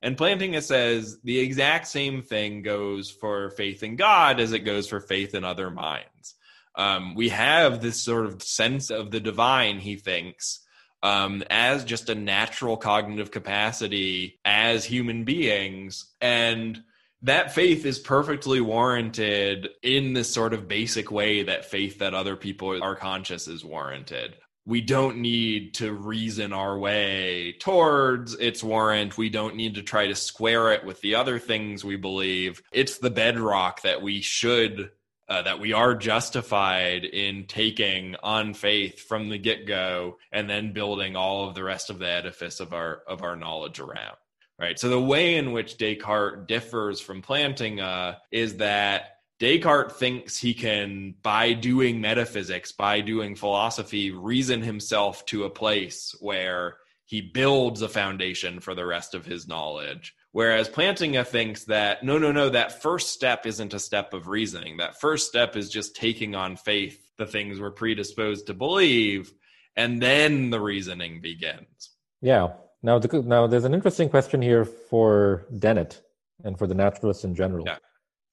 and Plantinga says the exact same thing goes for faith in God as it goes for faith in other minds um, we have this sort of sense of the divine, he thinks, um, as just a natural cognitive capacity as human beings. And that faith is perfectly warranted in this sort of basic way that faith that other people are conscious is warranted. We don't need to reason our way towards its warrant. We don't need to try to square it with the other things we believe. It's the bedrock that we should uh, that we are justified in taking on faith from the get go and then building all of the rest of the edifice of our of our knowledge around right so the way in which descartes differs from plantinga is that descartes thinks he can by doing metaphysics by doing philosophy reason himself to a place where he builds a foundation for the rest of his knowledge Whereas Plantinga thinks that no, no, no, that first step isn't a step of reasoning. That first step is just taking on faith the things we're predisposed to believe, and then the reasoning begins. Yeah. Now, the, now there's an interesting question here for Dennett and for the naturalist in general. Yeah.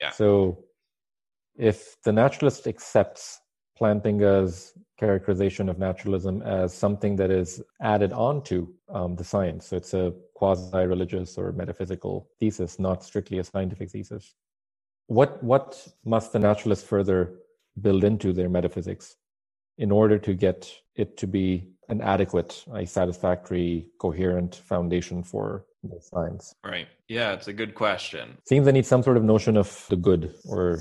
Yeah. So, if the naturalist accepts Plantinga's characterization of naturalism as something that is added onto um, the science, so it's a quasi-religious or metaphysical thesis, not strictly a scientific thesis. What what must the naturalist further build into their metaphysics in order to get it to be an adequate, a satisfactory, coherent foundation for the science? Right. Yeah, it's a good question. Seems they need some sort of notion of the good or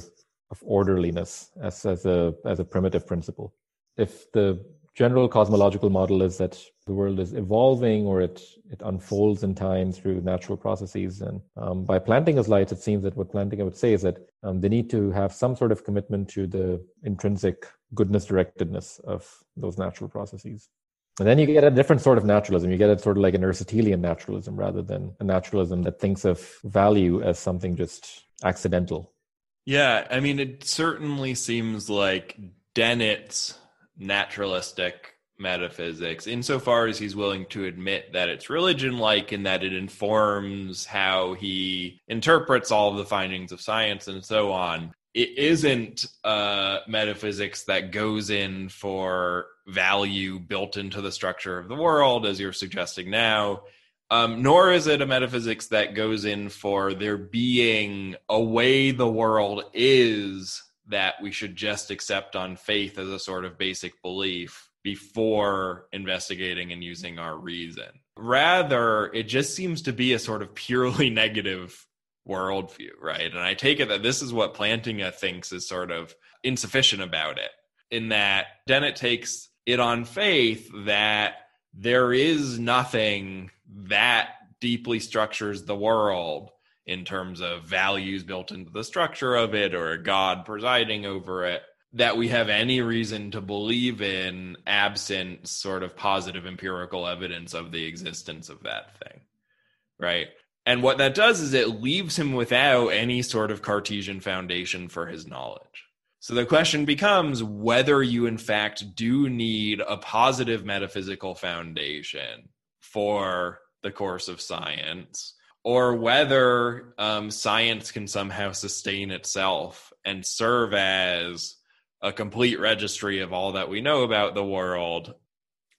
of orderliness as, as a as a primitive principle. If the general cosmological model is that the world is evolving or it it unfolds in time through natural processes, and um, by Plantinga's light, it seems that what Plantinga would say is that um, they need to have some sort of commitment to the intrinsic goodness directedness of those natural processes. And then you get a different sort of naturalism. You get a sort of like an Aristotelian naturalism rather than a naturalism that thinks of value as something just accidental. Yeah, I mean, it certainly seems like Dennett's naturalistic metaphysics, insofar as he's willing to admit that it's religion like and that it informs how he interprets all of the findings of science and so on. It isn't uh, metaphysics that goes in for value built into the structure of the world, as you're suggesting now. Um, nor is it a metaphysics that goes in for there being a way the world is that we should just accept on faith as a sort of basic belief before investigating and using our reason. Rather, it just seems to be a sort of purely negative worldview, right? And I take it that this is what Plantinga thinks is sort of insufficient about it, in that Dennett takes it on faith that there is nothing that deeply structures the world in terms of values built into the structure of it or a god presiding over it that we have any reason to believe in absent sort of positive empirical evidence of the existence of that thing right? And what that does is it leaves him without any sort of cartesian foundation for his knowledge. So the question becomes whether you in fact do need a positive metaphysical foundation for the course of science or whether um, science can somehow sustain itself and serve as a complete registry of all that we know about the world.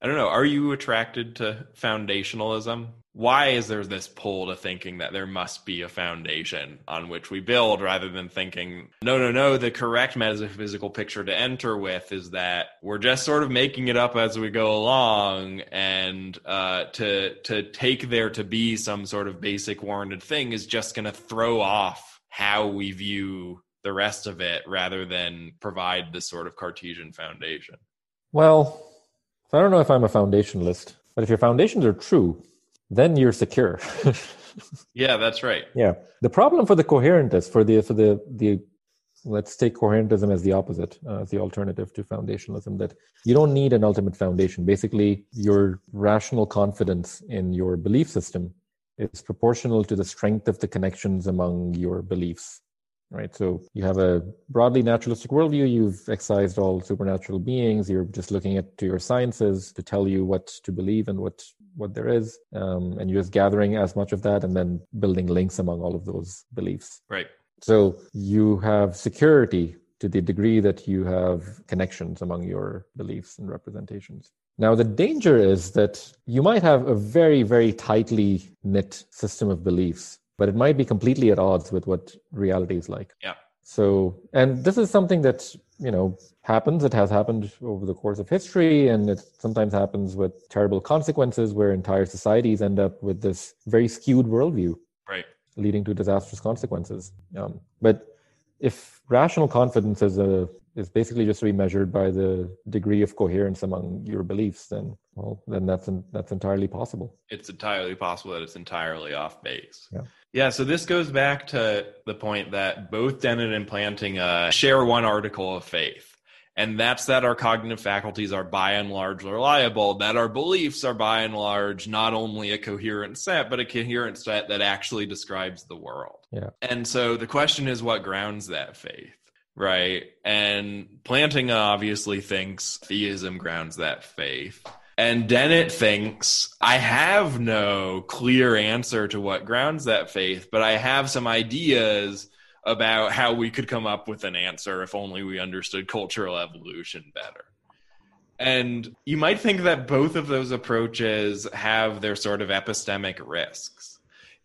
I don't know. Are you attracted to foundationalism? Why is there this pull to thinking that there must be a foundation on which we build rather than thinking, no, no, no, the correct metaphysical picture to enter with is that we're just sort of making it up as we go along and uh, to, to take there to be some sort of basic warranted thing is just going to throw off how we view the rest of it rather than provide this sort of Cartesian foundation? Well, I don't know if I'm a foundationalist, but if your foundations are true, then you're secure. yeah, that's right. Yeah. The problem for the coherentist, for the for the the let's take coherentism as the opposite, uh, as the alternative to foundationalism, that you don't need an ultimate foundation. Basically, your rational confidence in your belief system is proportional to the strength of the connections among your beliefs right? So you have a broadly naturalistic worldview. You've excised all supernatural beings. You're just looking at to your sciences to tell you what to believe and what what there is, um, and you're just gathering as much of that and then building links among all of those beliefs. Right. So you have security to the degree that you have connections among your beliefs and representations. Now, the danger is that you might have a very, very tightly knit system of beliefs but it might be completely at odds with what reality is like. Yeah. So, and this is something that, you know, happens. It has happened over the course of history, and it sometimes happens with terrible consequences where entire societies end up with this very skewed worldview. Right. Leading to disastrous consequences. Um, but if rational confidence is a is basically just to be measured by the degree of coherence among your beliefs, then well, then that's that's entirely possible. It's entirely possible that it's entirely off base. Yeah. Yeah, so this goes back to the point that both Dennett and Plantinga uh, share one article of faith. And that's that our cognitive faculties are by and large reliable, that our beliefs are by and large not only a coherent set, but a coherent set that actually describes the world. Yeah. And so the question is what grounds that faith? Right. And Plantinga obviously thinks theism grounds that faith. And Dennett thinks, I have no clear answer to what grounds that faith, but I have some ideas about how we could come up with an answer if only we understood cultural evolution better. And you might think that both of those approaches have their sort of epistemic risks,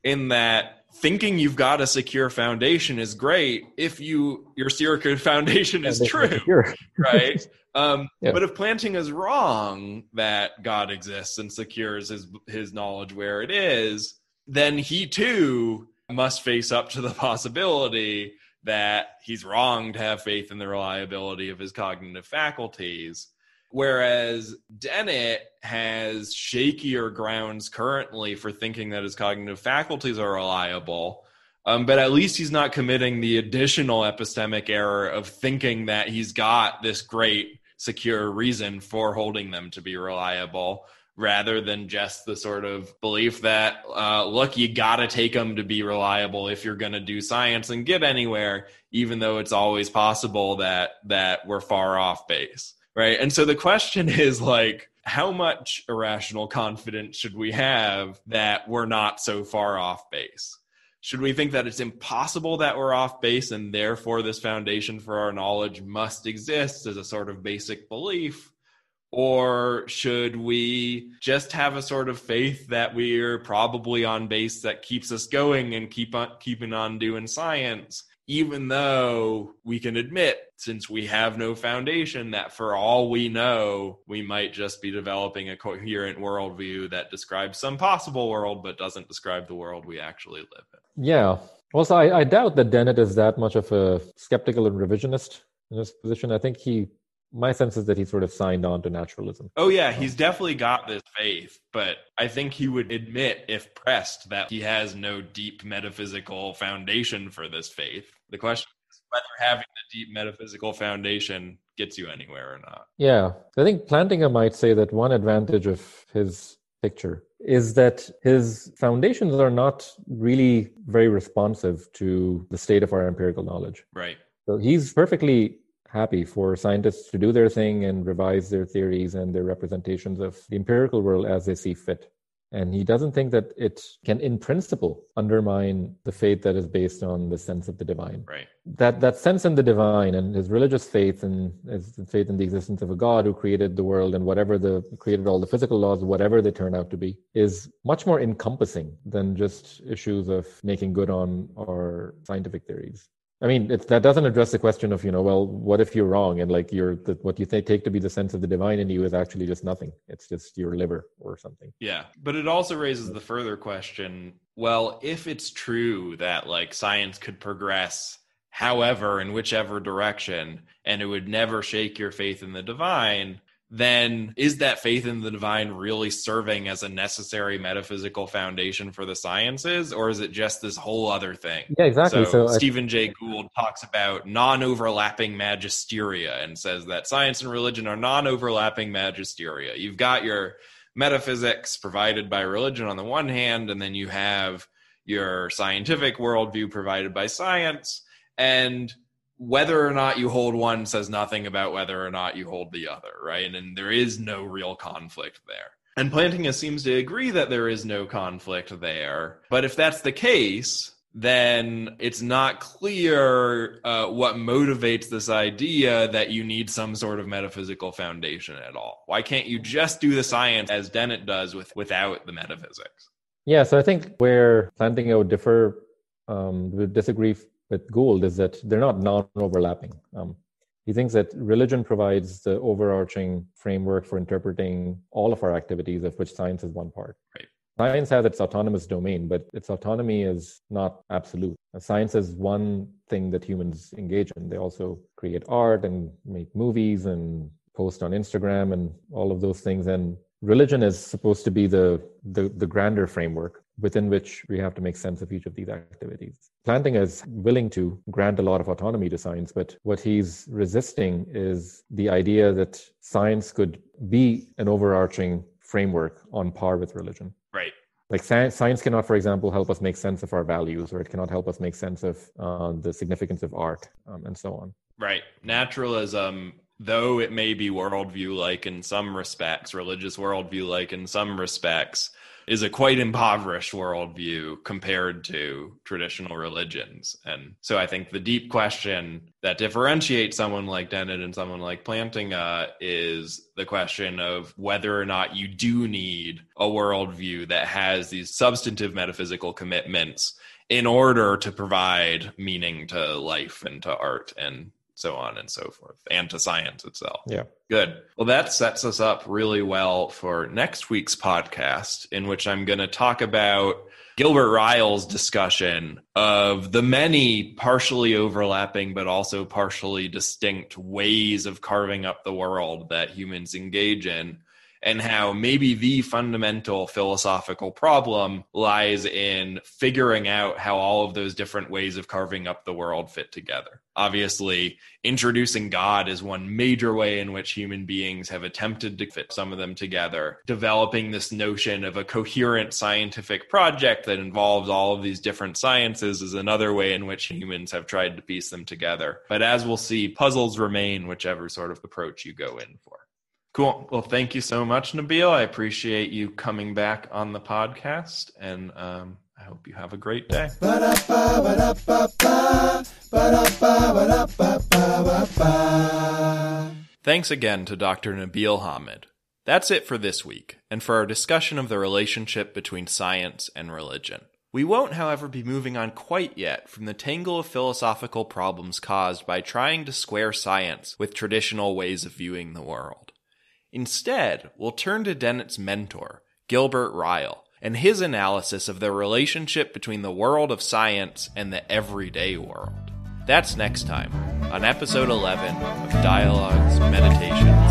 in that thinking you've got a secure foundation is great if you your secure foundation is true, right? Um, yeah. But if Plantinga is wrong that God exists and secures his his knowledge where it is, then he too must face up to the possibility that he's wrong to have faith in the reliability of his cognitive faculties. Whereas Dennett has shakier grounds currently for thinking that his cognitive faculties are reliable. Um, but at least he's not committing the additional epistemic error of thinking that he's got this great secure reason for holding them to be reliable rather than just the sort of belief that uh, look you got to take them to be reliable if you're to do science and get anywhere even though it's always possible that that we're far off base right? And so the question is like how much irrational confidence should we have that we're not so far off base? Should we think that it's impossible that we're off base and therefore this foundation for our knowledge must exist as a sort of basic belief? Or should we just have a sort of faith that we're probably on base that keeps us going and keep on keeping on doing science even though we can admit since we have no foundation that for all we know we might just be developing a coherent worldview that describes some possible world but doesn't describe the world we actually live in. Yeah. Also I, I doubt that dennett is that much of a skeptical and revisionist in his position. I think he my sense is that he sort of signed on to naturalism. Oh yeah, he's definitely got this faith, but I think he would admit if pressed that he has no deep metaphysical foundation for this faith. The question is whether having the deep metaphysical foundation gets you anywhere or not. Yeah. I think Plantinga might say that one advantage of his picture is that his foundations are not really very responsive to the state of our empirical knowledge. Right. So he's perfectly happy for scientists to do their thing and revise their theories and their representations of the empirical world as they see fit. And he doesn't think that it can, in principle, undermine the faith that is based on the sense of the divine. Right. That that sense in the divine and his religious faith and his faith in the existence of a God who created the world and whatever the created all the physical laws, whatever they turn out to be, is much more encompassing than just issues of making good on our scientific theories. I mean, it, that doesn't address the question of, you know, well, what if you're wrong and like you're the, what you th- take to be the sense of the divine in you is actually just nothing. It's just your liver or something. Yeah. But it also raises the further question well, if it's true that like science could progress however in whichever direction and it would never shake your faith in the divine, then is that faith in the divine really serving as a necessary metaphysical foundation for the sciences or is it just this whole other thing? Yeah exactly. So, so stephen jay gould talks about non-overlapping magisteria and says that science and religion are non-overlapping magisteria you've got your metaphysics provided by religion on the one hand and then you have your scientific worldview provided by science and whether or not you hold one says nothing about whether or not you hold the other, right? And there is no real conflict there. And Plantinga seems to agree that there is no conflict there. But if that's the case, then it's not clear uh, what motivates this idea that you need some sort of metaphysical foundation at all. Why can't you just do the science as Dennett does with without the metaphysics? Yeah, so I think where Plantinga would differ, um, would disagree with Gould is that they're not non-overlapping. Um, he thinks that religion provides the overarching framework for interpreting all of our activities, of which science is one part. Right. Science has its autonomous domain, but its autonomy is not absolute. Science is one thing that humans engage in. They also create art and make movies and post on Instagram and all of those things. And religion is supposed to be the, the, the grander framework within which we have to make sense of each of these activities. Plantinga is willing to grant a lot of autonomy to science, but what he's resisting is the idea that science could be an overarching framework on par with religion. Right. Like science, science cannot, for example, help us make sense of our values, or it cannot help us make sense of uh, the significance of art, um, and so on. Right. Naturalism, though it may be worldview like in some respects, religious worldview like in some respects, is a quite impoverished worldview compared to traditional religions. And so I think the deep question that differentiates someone like Dennett and someone like Plantinga is the question of whether or not you do need a worldview that has these substantive metaphysical commitments in order to provide meaning to life and to art and so on and so forth, and to science itself. Yeah. Good. Well, that sets us up really well for next week's podcast, in which I'm going to talk about Gilbert Ryle's discussion of the many partially overlapping but also partially distinct ways of carving up the world that humans engage in and how maybe the fundamental philosophical problem lies in figuring out how all of those different ways of carving up the world fit together. Obviously, introducing God is one major way in which human beings have attempted to fit some of them together. Developing this notion of a coherent scientific project that involves all of these different sciences is another way in which humans have tried to piece them together. But as we'll see, puzzles remain whichever sort of approach you go in for. Cool. Well, thank you so much, Nabil. I appreciate you coming back on the podcast, and um, I hope you have a great day. Thanks again to Dr. Nabil Hamed. That's it for this week, and for our discussion of the relationship between science and religion. We won't, however, be moving on quite yet from the tangle of philosophical problems caused by trying to square science with traditional ways of viewing the world. Instead, we'll turn to Dennett's mentor, Gilbert Ryle, and his analysis of the relationship between the world of science and the everyday world. That's next time on episode 11 of Dialogues, Meditation,